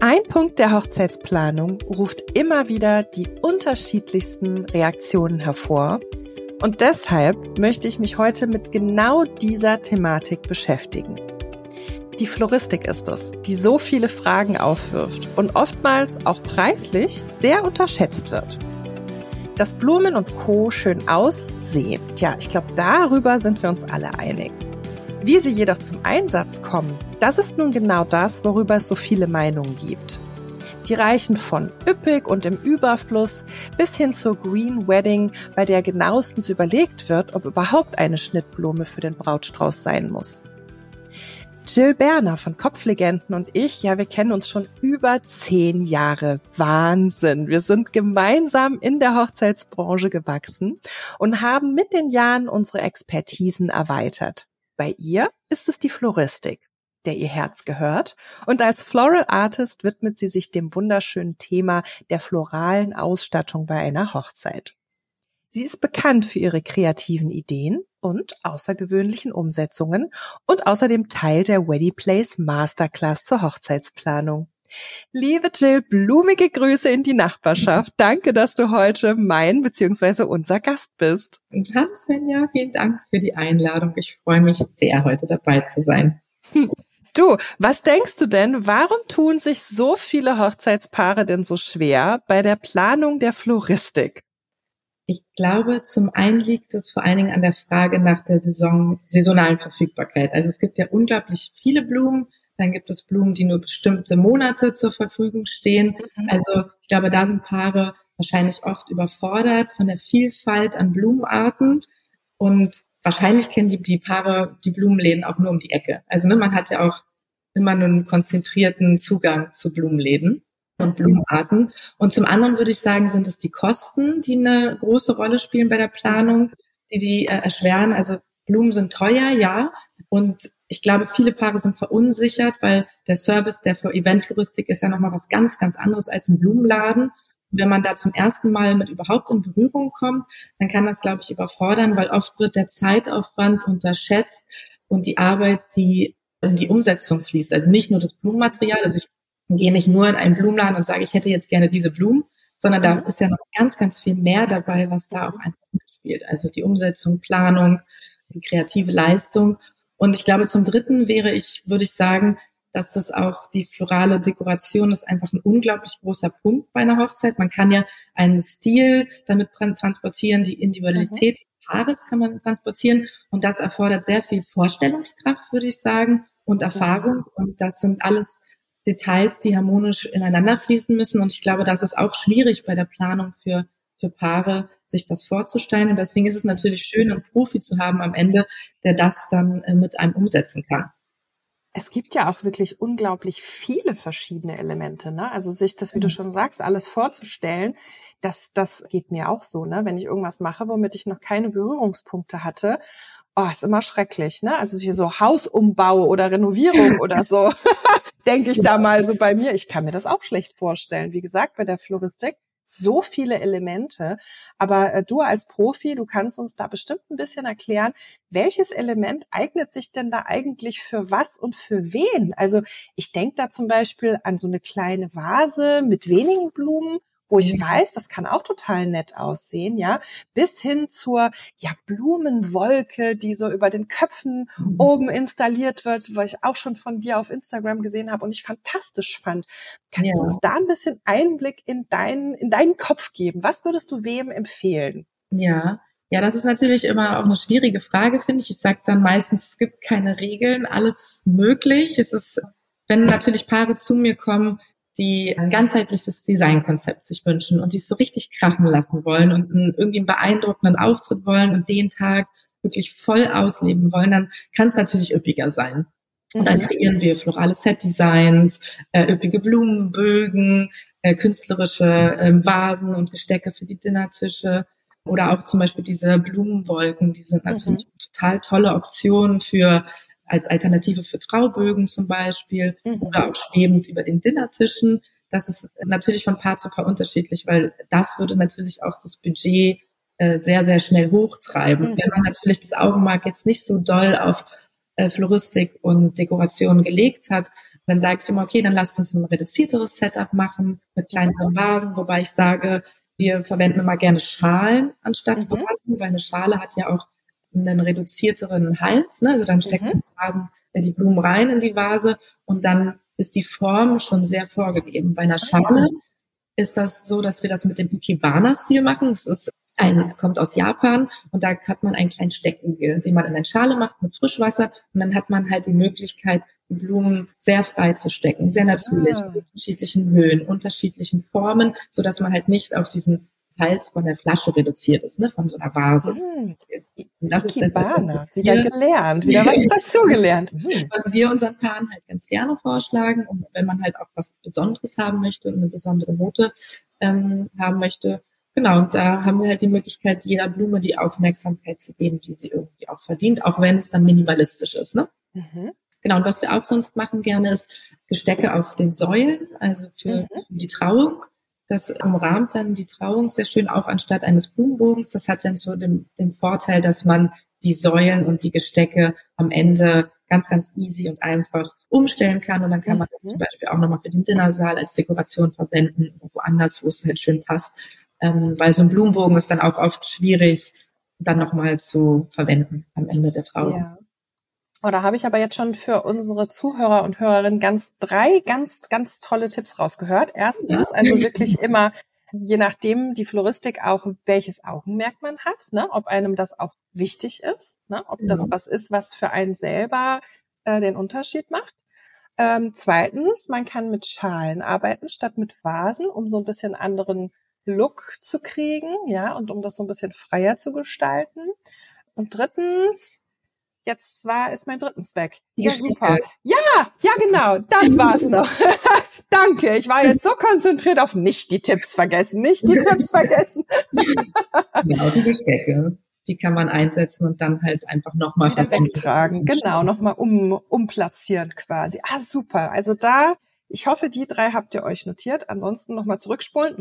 Ein Punkt der Hochzeitsplanung ruft immer wieder die unterschiedlichsten Reaktionen hervor. Und deshalb möchte ich mich heute mit genau dieser Thematik beschäftigen. Die Floristik ist es, die so viele Fragen aufwirft und oftmals auch preislich sehr unterschätzt wird. Dass Blumen und Co. schön aussehen, ja, ich glaube, darüber sind wir uns alle einig. Wie sie jedoch zum Einsatz kommen, das ist nun genau das, worüber es so viele Meinungen gibt. Die reichen von üppig und im Überfluss bis hin zur Green Wedding, bei der genauestens überlegt wird, ob überhaupt eine Schnittblume für den Brautstrauß sein muss. Jill Berner von Kopflegenden und ich, ja, wir kennen uns schon über zehn Jahre. Wahnsinn. Wir sind gemeinsam in der Hochzeitsbranche gewachsen und haben mit den Jahren unsere Expertisen erweitert. Bei ihr ist es die Floristik, der ihr Herz gehört. Und als Floral Artist widmet sie sich dem wunderschönen Thema der floralen Ausstattung bei einer Hochzeit. Sie ist bekannt für ihre kreativen Ideen und außergewöhnlichen Umsetzungen und außerdem Teil der Weddy Place Masterclass zur Hochzeitsplanung. Liebe Jill, blumige Grüße in die Nachbarschaft. Danke, dass du heute mein bzw. unser Gast bist. Hallo Svenja, vielen Dank für die Einladung. Ich freue mich sehr, heute dabei zu sein. Du, was denkst du denn, warum tun sich so viele Hochzeitspaare denn so schwer bei der Planung der Floristik? Ich glaube, zum einen liegt es vor allen Dingen an der Frage nach der Saison, saisonalen Verfügbarkeit. Also es gibt ja unglaublich viele Blumen, dann gibt es Blumen, die nur bestimmte Monate zur Verfügung stehen. Mhm. Also ich glaube, da sind Paare wahrscheinlich oft überfordert von der Vielfalt an Blumenarten. Und wahrscheinlich kennen die, die Paare die Blumenläden auch nur um die Ecke. Also ne, man hat ja auch immer nur einen konzentrierten Zugang zu Blumenläden und Blumenarten. Und zum anderen würde ich sagen, sind es die Kosten, die eine große Rolle spielen bei der Planung, die die äh, erschweren. Also Blumen sind teuer, ja. Und ich glaube, viele Paare sind verunsichert, weil der Service der für Eventfloristik ist ja nochmal was ganz, ganz anderes als ein Blumenladen. Wenn man da zum ersten Mal mit überhaupt in Berührung kommt, dann kann das, glaube ich, überfordern, weil oft wird der Zeitaufwand unterschätzt und die Arbeit, die in die Umsetzung fließt. Also nicht nur das Blumenmaterial. Also ich gehe nicht nur in einen Blumenladen und sage, ich hätte jetzt gerne diese Blumen, sondern da ist ja noch ganz, ganz viel mehr dabei, was da auch einfach mitspielt. Also die Umsetzung, Planung, die kreative Leistung. Und ich glaube, zum Dritten wäre ich, würde ich sagen, dass das auch die florale Dekoration ist einfach ein unglaublich großer Punkt bei einer Hochzeit. Man kann ja einen Stil damit transportieren, die Individualität mhm. des Paares kann man transportieren und das erfordert sehr viel Vorstellungskraft, würde ich sagen, und Erfahrung. Und das sind alles Details, die harmonisch ineinander fließen müssen. Und ich glaube, das ist auch schwierig bei der Planung für für Paare, sich das vorzustellen. Und deswegen ist es natürlich schön, einen Profi zu haben am Ende, der das dann äh, mit einem umsetzen kann. Es gibt ja auch wirklich unglaublich viele verschiedene Elemente, ne? Also sich das, wie du mhm. schon sagst, alles vorzustellen, das, das geht mir auch so, ne? Wenn ich irgendwas mache, womit ich noch keine Berührungspunkte hatte, oh, ist immer schrecklich, ne? Also hier so Hausumbau oder Renovierung oder so, denke ich da mal so bei mir. Ich kann mir das auch schlecht vorstellen. Wie gesagt, bei der Floristik so viele Elemente. Aber äh, du als Profi, du kannst uns da bestimmt ein bisschen erklären, welches Element eignet sich denn da eigentlich für was und für wen? Also ich denke da zum Beispiel an so eine kleine Vase mit wenigen Blumen wo ich weiß, das kann auch total nett aussehen, ja, bis hin zur ja Blumenwolke, die so über den Köpfen mhm. oben installiert wird, weil ich auch schon von dir auf Instagram gesehen habe und ich fantastisch fand. Kannst ja. du uns da ein bisschen Einblick in deinen in deinen Kopf geben? Was würdest du wem empfehlen? Ja, ja, das ist natürlich immer auch eine schwierige Frage, finde ich. Ich sage dann meistens, es gibt keine Regeln, alles möglich. Es ist, wenn natürlich Paare zu mir kommen, die ein ganzheitliches Designkonzept sich wünschen und die es so richtig krachen lassen wollen und einen, irgendwie einen beeindruckenden Auftritt wollen und den Tag wirklich voll ausleben wollen, dann kann es natürlich üppiger sein. Und dann mhm. kreieren wir florale Set-Designs, äh, üppige Blumenbögen, äh, künstlerische äh, Vasen und Gestecke für die Dinnertische oder auch zum Beispiel diese Blumenwolken, die sind natürlich mhm. total tolle Optionen für als Alternative für Traubögen zum Beispiel mhm. oder auch schwebend über den Dinnertischen. Das ist natürlich von Paar zu Paar unterschiedlich, weil das würde natürlich auch das Budget äh, sehr, sehr schnell hochtreiben. Mhm. Wenn man natürlich das Augenmerk jetzt nicht so doll auf äh, Floristik und Dekoration gelegt hat, Dann sage ich immer, okay, dann lasst uns ein reduzierteres Setup machen mit kleineren Vasen, wobei ich sage, wir verwenden immer gerne Schalen anstatt mhm. Vasen, weil eine Schale hat ja auch einen reduzierteren Hals. Ne? Also dann steckt mhm. Vasen, äh, die Blumen rein in die Vase und dann ist die Form schon sehr vorgegeben. Bei einer ah, Schale ist das so, dass wir das mit dem Ikebana-Stil machen. Das ist ein, kommt aus Japan und da hat man einen kleinen Steckigel, den man in eine Schale macht mit Frischwasser und dann hat man halt die Möglichkeit, die Blumen sehr frei zu stecken, sehr natürlich, ah. unterschiedlichen Höhen, unterschiedlichen Formen, so dass man halt nicht auf diesen Hals von der Flasche reduziert ist, ne, von so einer Vase. Hm. Das ist das, das wieder gelernt, wieder was dazugelernt. Hm. Was wir unseren Paaren halt ganz gerne vorschlagen, und wenn man halt auch was Besonderes haben möchte und eine besondere Note ähm, haben möchte, genau, da haben wir halt die Möglichkeit, jeder Blume die Aufmerksamkeit zu geben, die sie irgendwie auch verdient, auch wenn es dann minimalistisch ist, ne? Mhm. Genau, und was wir auch sonst machen gerne ist Gestecke auf den Säulen, also für, mhm. die Trauung. Das umrahmt dann die Trauung sehr schön, auch anstatt eines Blumenbogens. Das hat dann so den, den Vorteil, dass man die Säulen und die Gestecke am Ende ganz, ganz easy und einfach umstellen kann. Und dann kann man das mhm. zum Beispiel auch nochmal für den Dinnersaal als Dekoration verwenden, woanders, wo es halt schön passt. Ähm, weil so ein Blumenbogen ist dann auch oft schwierig, dann nochmal zu verwenden am Ende der Trauung. Ja. Oder habe ich aber jetzt schon für unsere Zuhörer und Hörerinnen ganz drei ganz, ganz tolle Tipps rausgehört. Erstens, also wirklich immer, je nachdem die Floristik auch, welches Augenmerk man hat, ne? ob einem das auch wichtig ist, ne? ob das was ist, was für einen selber äh, den Unterschied macht. Ähm, zweitens, man kann mit Schalen arbeiten statt mit Vasen, um so ein bisschen anderen Look zu kriegen, ja, und um das so ein bisschen freier zu gestalten. Und drittens, Jetzt war, ist mein drittens weg. Ja, super. Ja, ja, genau. Das war's noch. Danke. Ich war jetzt so konzentriert auf nicht die Tipps vergessen, nicht die Tipps vergessen. genau, die Gestecke. Die kann man einsetzen und dann halt einfach nochmal wegtragen. Genau, nochmal um, umplatzieren quasi. Ah, super. Also da, ich hoffe, die drei habt ihr euch notiert. Ansonsten nochmal zurückspulen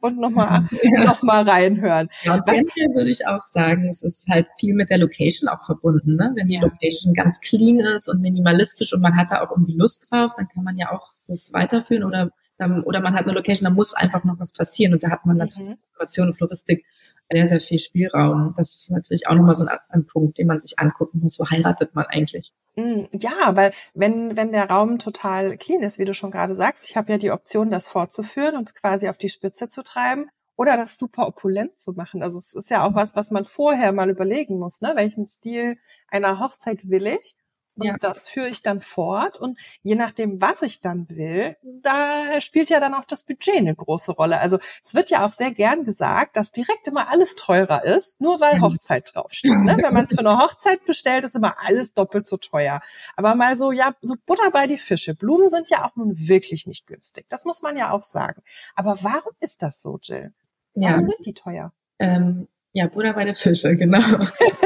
und nochmal ja. noch mal reinhören. Ja, und generell würde ich auch sagen, es ist halt viel mit der Location auch verbunden. Ne? Wenn die ja. Location ganz clean ist und minimalistisch und man hat da auch irgendwie Lust drauf, dann kann man ja auch das weiterführen oder dann, oder man hat eine Location, da muss einfach noch was passieren und da hat man natürlich mhm. Dekoration und Floristik sehr, sehr viel Spielraum. Das ist natürlich auch nochmal so ein, ein, Punkt, den man sich angucken muss. Wo heiratet man eigentlich? Mm, ja, weil wenn, wenn der Raum total clean ist, wie du schon gerade sagst, ich habe ja die Option, das fortzuführen und quasi auf die Spitze zu treiben oder das super opulent zu machen. Also es ist ja auch was, was man vorher mal überlegen muss, ne? Welchen Stil einer Hochzeit will ich? Und ja. das führe ich dann fort. Und je nachdem, was ich dann will, da spielt ja dann auch das Budget eine große Rolle. Also es wird ja auch sehr gern gesagt, dass direkt immer alles teurer ist, nur weil Hochzeit draufsteht. Ne? Wenn man es für eine Hochzeit bestellt, ist immer alles doppelt so teuer. Aber mal so, ja, so Butter bei die Fische. Blumen sind ja auch nun wirklich nicht günstig. Das muss man ja auch sagen. Aber warum ist das so, Jill? Warum ja. sind die teuer? Ähm, ja, Butter bei der Fische, genau.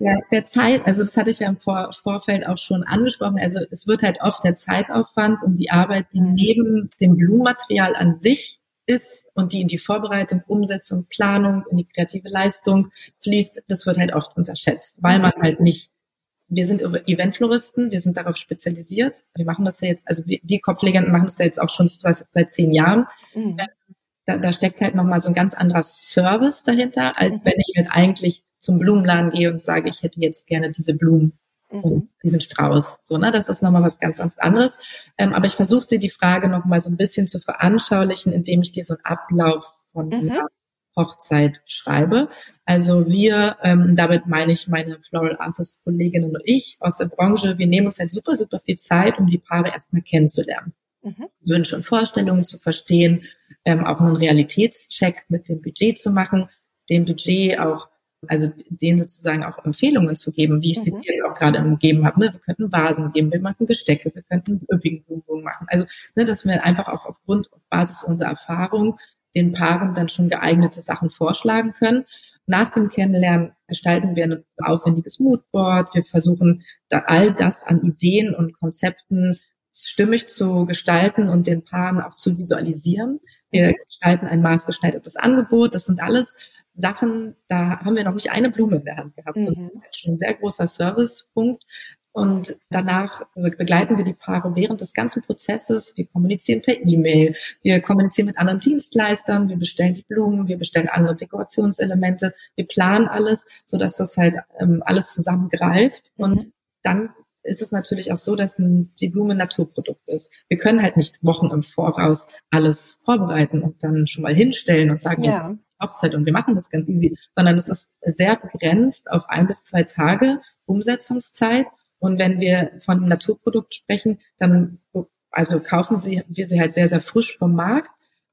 ja, der Zeit, also das hatte ich ja im Vor Vorfeld auch schon angesprochen. Also es wird halt oft der Zeitaufwand und die Arbeit, die mhm. neben dem Blumenmaterial an sich ist und die in die Vorbereitung, Umsetzung, Planung, in die kreative Leistung fließt, das wird halt oft unterschätzt, weil man halt nicht wir sind Eventfloristen, wir sind darauf spezialisiert. Wir machen das ja jetzt, also wir, wir Kopflegenden machen das ja jetzt auch schon seit, seit zehn Jahren. Mhm da, da steckt halt nochmal so ein ganz anderer Service dahinter, als mhm. wenn ich halt eigentlich zum Blumenladen gehe und sage, ich hätte jetzt gerne diese Blumen mhm. und diesen Strauß. So, ne? Das ist nochmal was ganz, ganz anderes. Ähm, aber ich versuchte die Frage nochmal so ein bisschen zu veranschaulichen, indem ich dir so einen Ablauf von mhm. Hochzeit schreibe. Also wir, ähm, damit meine ich meine Floral Artist Kolleginnen und ich aus der Branche, wir nehmen uns halt super, super viel Zeit, um die Paare erstmal kennenzulernen. Mhm. Wünsche und Vorstellungen zu verstehen, ähm, auch einen Realitätscheck mit dem Budget zu machen, dem Budget auch, also denen sozusagen auch Empfehlungen zu geben, wie ich mhm. sie jetzt auch gerade gegeben habe. Ne? Wir könnten Vasen geben, wir machen Gestecke, wir könnten üppigen Blumen machen. Also, ne, dass wir einfach auch aufgrund, auf Basis unserer Erfahrung den Paaren dann schon geeignete Sachen vorschlagen können. Nach dem Kennenlernen gestalten wir ein aufwendiges Moodboard. Wir versuchen da all das an Ideen und Konzepten stimmig zu gestalten und den Paaren auch zu visualisieren. Wir gestalten ein maßgeschneidertes Angebot. Das sind alles Sachen, da haben wir noch nicht eine Blume in der Hand gehabt. Mhm. Das ist halt schon ein sehr großer Servicepunkt. Und danach begleiten wir die Paare während des ganzen Prozesses. Wir kommunizieren per E-Mail, wir kommunizieren mit anderen Dienstleistern, wir bestellen die Blumen, wir bestellen andere Dekorationselemente, wir planen alles, so dass das halt ähm, alles zusammengreift. Mhm. Und dann ist es natürlich auch so, dass die Blume ein Naturprodukt ist. Wir können halt nicht Wochen im Voraus alles vorbereiten und dann schon mal hinstellen und sagen, ja. jetzt ist Hochzeit und wir machen das ganz easy, sondern es ist sehr begrenzt auf ein bis zwei Tage Umsetzungszeit und wenn wir von einem Naturprodukt sprechen, dann also kaufen sie, wir sie halt sehr, sehr frisch vom Markt.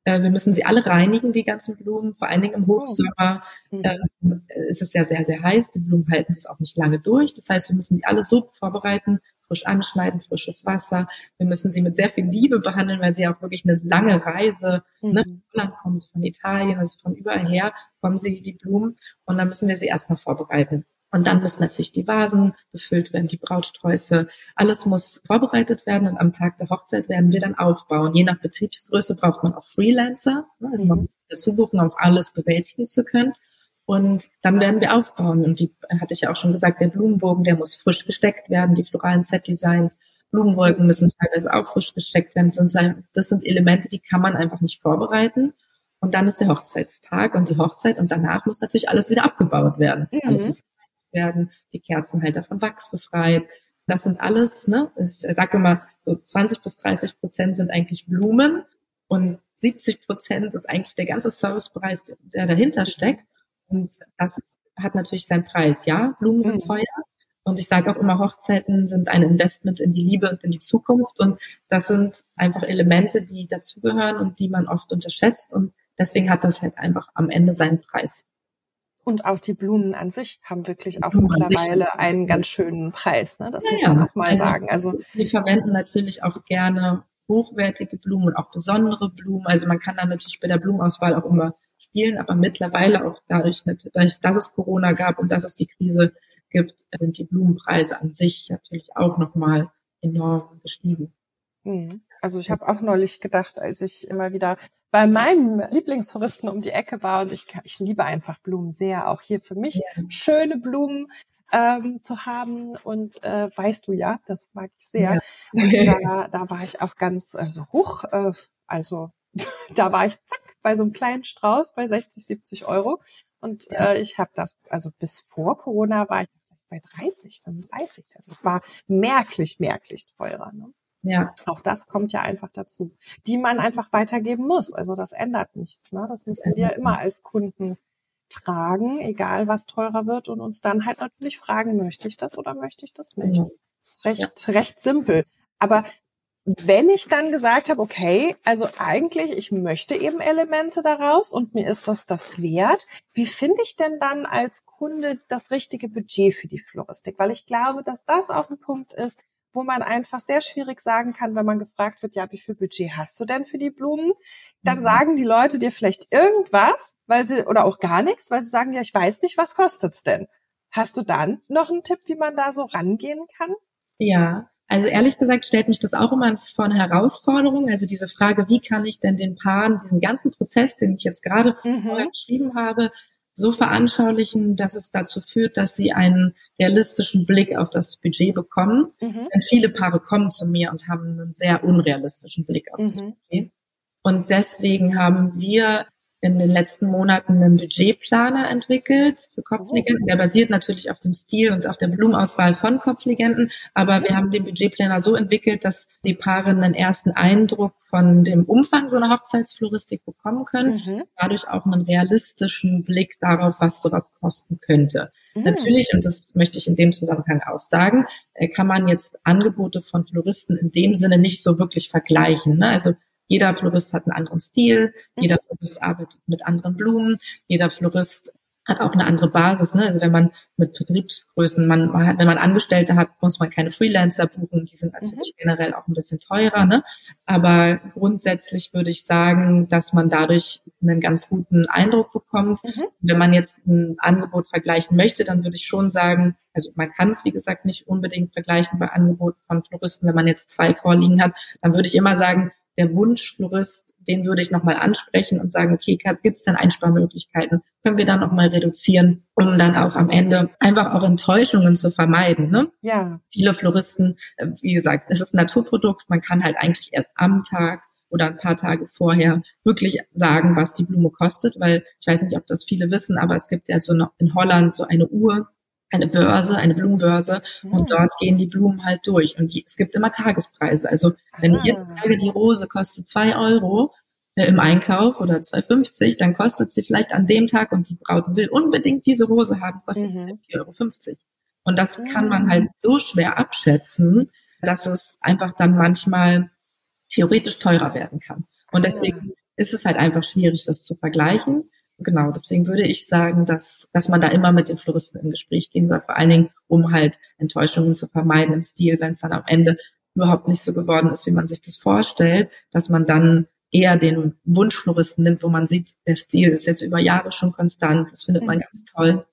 Äh, wir müssen sie alle reinigen, die ganzen Blumen, vor allen Dingen im Hochsommer oh. ähm, ist es ja sehr, sehr heiß. Die Blumen halten das auch nicht lange durch. Das heißt, wir müssen die alle so vorbereiten, frisch anschneiden, frisches Wasser. Wir müssen sie mit sehr viel Liebe behandeln, weil sie auch wirklich eine lange Reise, mhm. ne, von kommen sie von Italien, also von überall her kommen sie die Blumen und dann müssen wir sie erstmal vorbereiten. Und dann müssen natürlich die Vasen befüllt werden, die Brautsträuße. Alles muss vorbereitet werden und am Tag der Hochzeit werden wir dann aufbauen. Je nach Betriebsgröße braucht man auch Freelancer. Ne? Also man mhm. muss dazu buchen, um alles bewältigen zu können. Und dann werden wir aufbauen. Und die hatte ich ja auch schon gesagt, der Blumenbogen, der muss frisch gesteckt werden, die floralen Set-Designs, Blumenwolken müssen teilweise auch frisch gesteckt werden. Das sind, das sind Elemente, die kann man einfach nicht vorbereiten. Und dann ist der Hochzeitstag und die Hochzeit und danach muss natürlich alles wieder abgebaut werden. Mhm. Werden, die Kerzenhalter von Wachs befreit. Das sind alles, ne, ich sage immer, so 20 bis 30 Prozent sind eigentlich Blumen und 70 Prozent ist eigentlich der ganze Servicepreis, der dahinter steckt. Und das hat natürlich seinen Preis. Ja, Blumen sind mhm. teuer. Und ich sage auch immer, Hochzeiten sind ein Investment in die Liebe und in die Zukunft. Und das sind einfach Elemente, die dazugehören und die man oft unterschätzt. Und deswegen hat das halt einfach am Ende seinen Preis. Und auch die Blumen an sich haben wirklich auch mittlerweile einen ganz schönen Preis. Ne? Das ja, muss man auch mal also, sagen. Also wir verwenden natürlich auch gerne hochwertige Blumen und auch besondere Blumen. Also man kann da natürlich bei der Blumenauswahl auch immer spielen, aber mittlerweile auch dadurch, dadurch, dass es Corona gab und dass es die Krise gibt, sind die Blumenpreise an sich natürlich auch nochmal enorm gestiegen. Mhm. Also ich habe auch neulich gedacht, als ich immer wieder bei meinem Lieblingstouristen um die Ecke war und ich, ich liebe einfach Blumen sehr, auch hier für mich ja. schöne Blumen ähm, zu haben und äh, weißt du ja, das mag ich sehr. Ja. da, da war ich auch ganz also hoch, äh, also da war ich zack bei so einem kleinen Strauß bei 60, 70 Euro und ja. äh, ich habe das, also bis vor Corona war ich bei 30, 35. Also es war merklich, merklich teurer. Ne? Ja. Auch das kommt ja einfach dazu, die man einfach weitergeben muss. Also das ändert nichts. Ne? Das müssen wir immer als Kunden tragen, egal was teurer wird und uns dann halt natürlich fragen, möchte ich das oder möchte ich das nicht? Mhm. Das ist recht, ja. recht simpel. Aber wenn ich dann gesagt habe, okay, also eigentlich, ich möchte eben Elemente daraus und mir ist das das wert, wie finde ich denn dann als Kunde das richtige Budget für die Floristik? Weil ich glaube, dass das auch ein Punkt ist, wo man einfach sehr schwierig sagen kann, wenn man gefragt wird, ja, wie viel Budget hast du denn für die Blumen? Dann mhm. sagen die Leute dir vielleicht irgendwas, weil sie, oder auch gar nichts, weil sie sagen, ja, ich weiß nicht, was kostet's denn? Hast du dann noch einen Tipp, wie man da so rangehen kann? Ja, also ehrlich gesagt stellt mich das auch immer vor eine Herausforderung. Also diese Frage, wie kann ich denn den Paaren diesen ganzen Prozess, den ich jetzt gerade mhm. vorher beschrieben habe, so veranschaulichen, dass es dazu führt, dass sie einen realistischen Blick auf das Budget bekommen. Mhm. Denn viele Paare kommen zu mir und haben einen sehr unrealistischen Blick auf mhm. das Budget. Und deswegen haben wir in den letzten Monaten einen Budgetplaner entwickelt für Kopflegenden. Der basiert natürlich auf dem Stil und auf der Blumenauswahl von Kopflegenden, aber wir haben den Budgetplaner so entwickelt, dass die Paare einen ersten Eindruck von dem Umfang so einer Hochzeitsfloristik bekommen können, mhm. dadurch auch einen realistischen Blick darauf, was sowas kosten könnte. Mhm. Natürlich, und das möchte ich in dem Zusammenhang auch sagen, äh, kann man jetzt Angebote von Floristen in dem Sinne nicht so wirklich vergleichen. Ne? Also jeder Florist hat einen anderen Stil, mhm. jeder Florist arbeitet mit anderen Blumen, jeder Florist hat auch eine andere Basis. Ne? Also wenn man mit Betriebsgrößen, man, man wenn man Angestellte hat, muss man keine Freelancer buchen. Die sind natürlich mhm. generell auch ein bisschen teurer. Ne? Aber grundsätzlich würde ich sagen, dass man dadurch einen ganz guten Eindruck bekommt. Mhm. Wenn man jetzt ein Angebot vergleichen möchte, dann würde ich schon sagen, also man kann es, wie gesagt, nicht unbedingt vergleichen bei Angeboten von Floristen. Wenn man jetzt zwei vorliegen hat, dann würde ich immer sagen, der Wunschflorist, den würde ich nochmal ansprechen und sagen, okay, gibt es denn Einsparmöglichkeiten? Können wir da nochmal reduzieren, um dann auch am Ende einfach auch Enttäuschungen zu vermeiden. Ne? Ja. Viele Floristen, äh, wie gesagt, es ist ein Naturprodukt, man kann halt eigentlich erst am Tag oder ein paar Tage vorher wirklich sagen, was die Blume kostet, weil ich weiß nicht, ob das viele wissen, aber es gibt ja so noch in Holland so eine Uhr, eine Börse, eine Blumenbörse mhm. und dort gehen die Blumen halt durch und die, es gibt immer Tagespreise. Also wenn ah. ich jetzt sage, die Rose kostet zwei Euro äh, im Einkauf oder 2,50, dann kostet sie vielleicht an dem Tag und die Braut will unbedingt diese Rose haben, kostet mhm. 4,50 Euro. Und das kann man halt so schwer abschätzen, dass es einfach dann manchmal theoretisch teurer werden kann. Und deswegen ist es halt einfach schwierig, das zu vergleichen. Genau, deswegen würde ich sagen, dass, dass man da immer mit den Floristen im Gespräch gehen soll, vor allen Dingen, um halt Enttäuschungen zu vermeiden im Stil, wenn es dann am Ende überhaupt nicht so geworden ist, wie man sich das vorstellt, dass man dann eher den Wunschfloristen nimmt, wo man sieht, der Stil ist jetzt über Jahre schon konstant, das findet man ganz toll,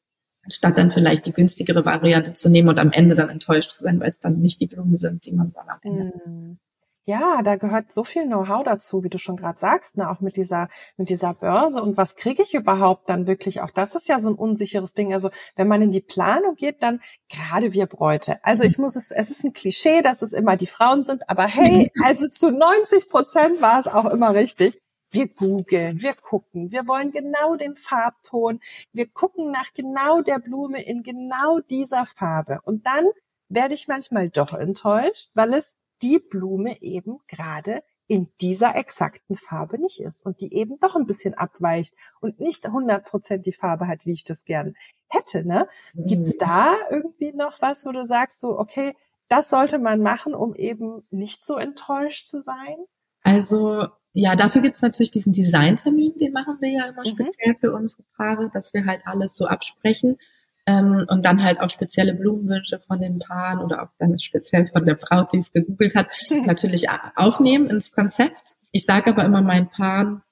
anstatt dann vielleicht die günstigere Variante zu nehmen und am Ende dann enttäuscht zu sein, weil es dann nicht die Blumen sind, die man dann am Ende. Mm. Ja, da gehört so viel Know-how dazu, wie du schon gerade sagst, ne? auch mit dieser mit dieser Börse und was kriege ich überhaupt dann wirklich? Auch das ist ja so ein unsicheres Ding. Also wenn man in die Planung geht, dann gerade wir Bräute. Also ich muss es, es ist ein Klischee, dass es immer die Frauen sind, aber hey, also zu 90 Prozent war es auch immer richtig. Wir googeln, wir gucken, wir wollen genau den Farbton, wir gucken nach genau der Blume in genau dieser Farbe und dann werde ich manchmal doch enttäuscht, weil es die Blume eben gerade in dieser exakten Farbe nicht ist und die eben doch ein bisschen abweicht und nicht 100% die Farbe hat, wie ich das gern hätte. Ne? Gibt's mhm. da irgendwie noch was, wo du sagst, so, okay, das sollte man machen, um eben nicht so enttäuscht zu sein? Also ja, dafür gibt's natürlich diesen Designtermin, den machen wir ja immer mhm. speziell für unsere Paare, dass wir halt alles so absprechen. Ähm, und dann halt auch spezielle Blumenwünsche von den Paaren oder auch dann speziell von der Frau, die es gegoogelt hat, natürlich aufnehmen ins Konzept. Ich sage aber immer meinen Paaren,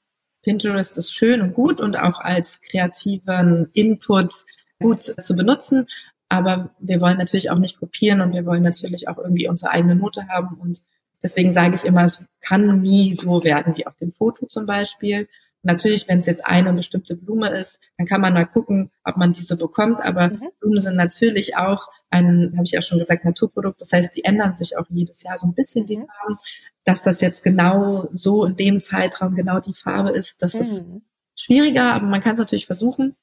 Pinterest ist schön und gut und auch als kreativen Input gut zu benutzen. Aber wir wollen natürlich auch nicht kopieren und wir wollen natürlich auch irgendwie unsere eigene Note haben. Und deswegen sage ich immer, es kann nie so werden wie auf dem Foto zum Beispiel. Natürlich, wenn es jetzt eine bestimmte Blume ist, dann kann man mal gucken, ob man diese bekommt. Aber mhm. Blumen sind natürlich auch ein, habe ich auch schon gesagt, Naturprodukt. Das heißt, sie ändern sich auch jedes Jahr so ein bisschen die. Farben. Dass das jetzt genau so in dem Zeitraum genau die Farbe ist, das mhm. ist schwieriger, aber man kann es natürlich versuchen.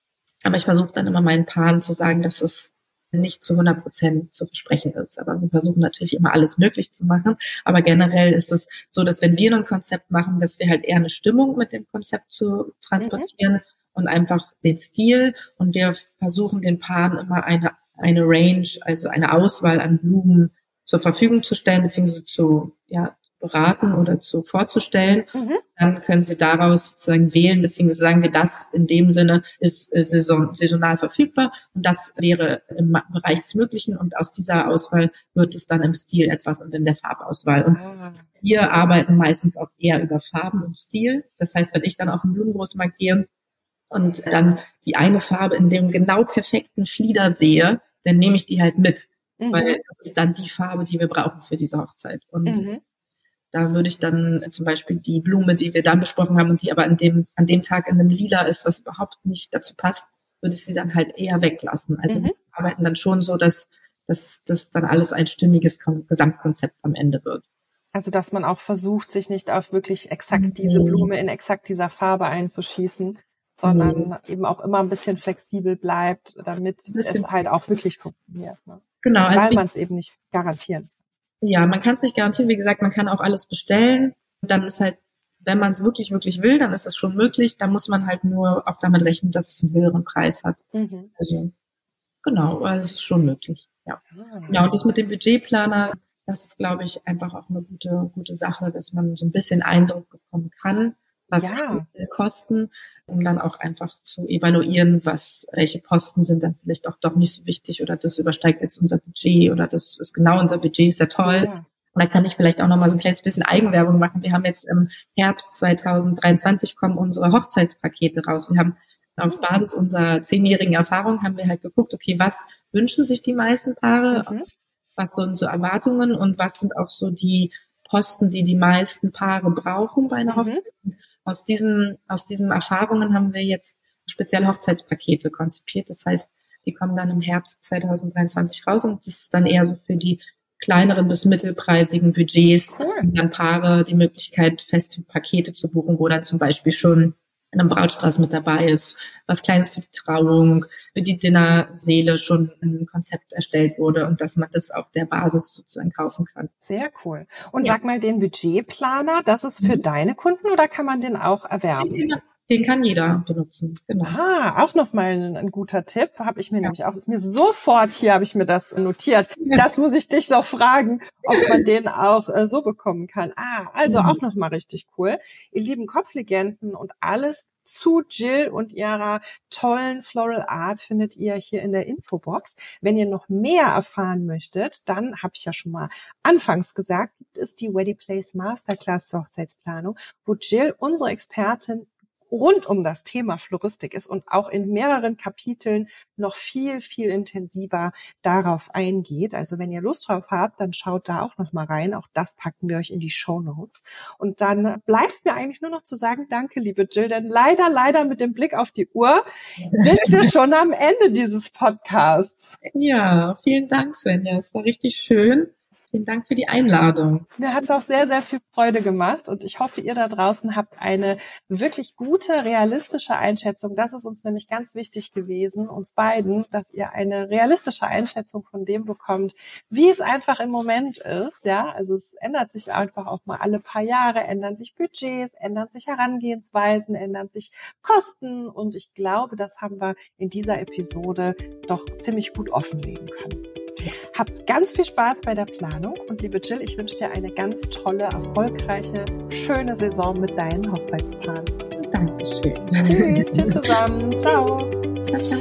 Aber ich versuche dann immer meinen Paaren zu sagen, dass es nicht zu 100 Prozent zu versprechen ist. Aber wir versuchen natürlich immer alles möglich zu machen. Aber generell ist es so, dass wenn wir ein Konzept machen, dass wir halt eher eine Stimmung mit dem Konzept zu transportieren mhm. und einfach den Stil. Und wir versuchen den Paaren immer eine, eine Range, also eine Auswahl an Blumen zur Verfügung zu stellen, beziehungsweise zu, ja, beraten oder zu vorzustellen, mhm. dann können Sie daraus sozusagen wählen, beziehungsweise sagen wir, das in dem Sinne ist äh, saison, saisonal verfügbar und das wäre im Bereich des Möglichen und aus dieser Auswahl wird es dann im Stil etwas und in der Farbauswahl. Und ah. wir arbeiten meistens auch eher über Farben und Stil. Das heißt, wenn ich dann auf den Blumengroßmarkt gehe und dann die eine Farbe in dem genau perfekten Flieder sehe, dann nehme ich die halt mit. Mhm. Weil das ist dann die Farbe, die wir brauchen für diese Hochzeit. Und mhm da würde ich dann zum Beispiel die Blume, die wir dann besprochen haben und die aber an dem, an dem Tag in einem Lila ist, was überhaupt nicht dazu passt, würde ich sie dann halt eher weglassen. Also mhm. wir arbeiten dann schon so, dass, dass, dass dann alles ein stimmiges Gesamtkonzept am Ende wird. Also dass man auch versucht, sich nicht auf wirklich exakt mhm. diese Blume in exakt dieser Farbe einzuschießen, sondern mhm. eben auch immer ein bisschen flexibel bleibt, damit es halt auch wirklich funktioniert. Ne? Genau. Weil also man es eben nicht garantieren ja, man kann es nicht garantieren. Wie gesagt, man kann auch alles bestellen. Dann ist halt, wenn man es wirklich, wirklich will, dann ist es schon möglich. Da muss man halt nur auch damit rechnen, dass es einen höheren Preis hat. Mhm. Also, genau, also es ist schon möglich. Ja. Ah. Ja, und das mit dem Budgetplaner, das ist, glaube ich, einfach auch eine gute, gute Sache, dass man so ein bisschen Eindruck bekommen kann, was ja. Kosten, um dann auch einfach zu evaluieren, was, welche Posten sind dann vielleicht auch doch nicht so wichtig oder das übersteigt jetzt unser Budget oder das ist genau unser Budget, ist ja toll. Ja. Und da kann ich vielleicht auch noch mal so ein kleines bisschen Eigenwerbung machen. Wir haben jetzt im Herbst 2023 kommen unsere Hochzeitspakete raus. Wir haben auf Basis unserer zehnjährigen Erfahrung haben wir halt geguckt, okay, was wünschen sich die meisten Paare? Mhm. Was sind so Erwartungen und was sind auch so die Posten, die die meisten Paare brauchen bei einer mhm. Hochzeit? Aus diesen, aus diesen Erfahrungen haben wir jetzt spezielle Hochzeitspakete konzipiert. Das heißt, die kommen dann im Herbst 2023 raus und das ist dann eher so für die kleineren bis mittelpreisigen Budgets cool. dann Paare die Möglichkeit, feste Pakete zu buchen, wo dann zum Beispiel schon in einem Brautstrauß mit dabei ist, was Kleines für die Trauung, für die Dinnerseele schon ein Konzept erstellt wurde und dass man das auf der Basis sozusagen kaufen kann. Sehr cool. Und ja. sag mal, den Budgetplaner, das ist für mhm. deine Kunden oder kann man den auch erwerben? Den kann jeder benutzen. Genau. Ah, auch nochmal ein, ein guter Tipp. Habe ich mir ja. nämlich auch, ist mir sofort hier, habe ich mir das notiert. Das muss ich dich noch fragen, ob man den auch äh, so bekommen kann. Ah, also mhm. auch nochmal richtig cool. Ihr lieben Kopflegenden und alles zu Jill und ihrer tollen Floral Art findet ihr hier in der Infobox. Wenn ihr noch mehr erfahren möchtet, dann habe ich ja schon mal anfangs gesagt, gibt es die Wedding Place Masterclass zur Hochzeitsplanung, wo Jill, unsere Expertin, rund um das Thema Floristik ist und auch in mehreren Kapiteln noch viel, viel intensiver darauf eingeht. Also wenn ihr Lust drauf habt, dann schaut da auch noch mal rein. Auch das packen wir euch in die Show Notes. Und dann bleibt mir eigentlich nur noch zu sagen, danke, liebe Jill, denn leider, leider mit dem Blick auf die Uhr sind wir schon am Ende dieses Podcasts. Ja, vielen Dank, Svenja. Es war richtig schön. Vielen Dank für die Einladung. Mir hat es auch sehr, sehr viel Freude gemacht und ich hoffe, ihr da draußen habt eine wirklich gute, realistische Einschätzung. Das ist uns nämlich ganz wichtig gewesen, uns beiden, dass ihr eine realistische Einschätzung von dem bekommt, wie es einfach im Moment ist. Ja, also es ändert sich einfach auch mal alle paar Jahre, ändern sich Budgets, ändern sich Herangehensweisen, ändern sich Kosten und ich glaube, das haben wir in dieser Episode doch ziemlich gut offenlegen können. Habt ganz viel Spaß bei der Planung und liebe Jill, ich wünsche dir eine ganz tolle, erfolgreiche, schöne Saison mit deinen Hochzeitspaaren. Dankeschön. Tschüss, tschüss zusammen. Ciao. Ciao, ciao.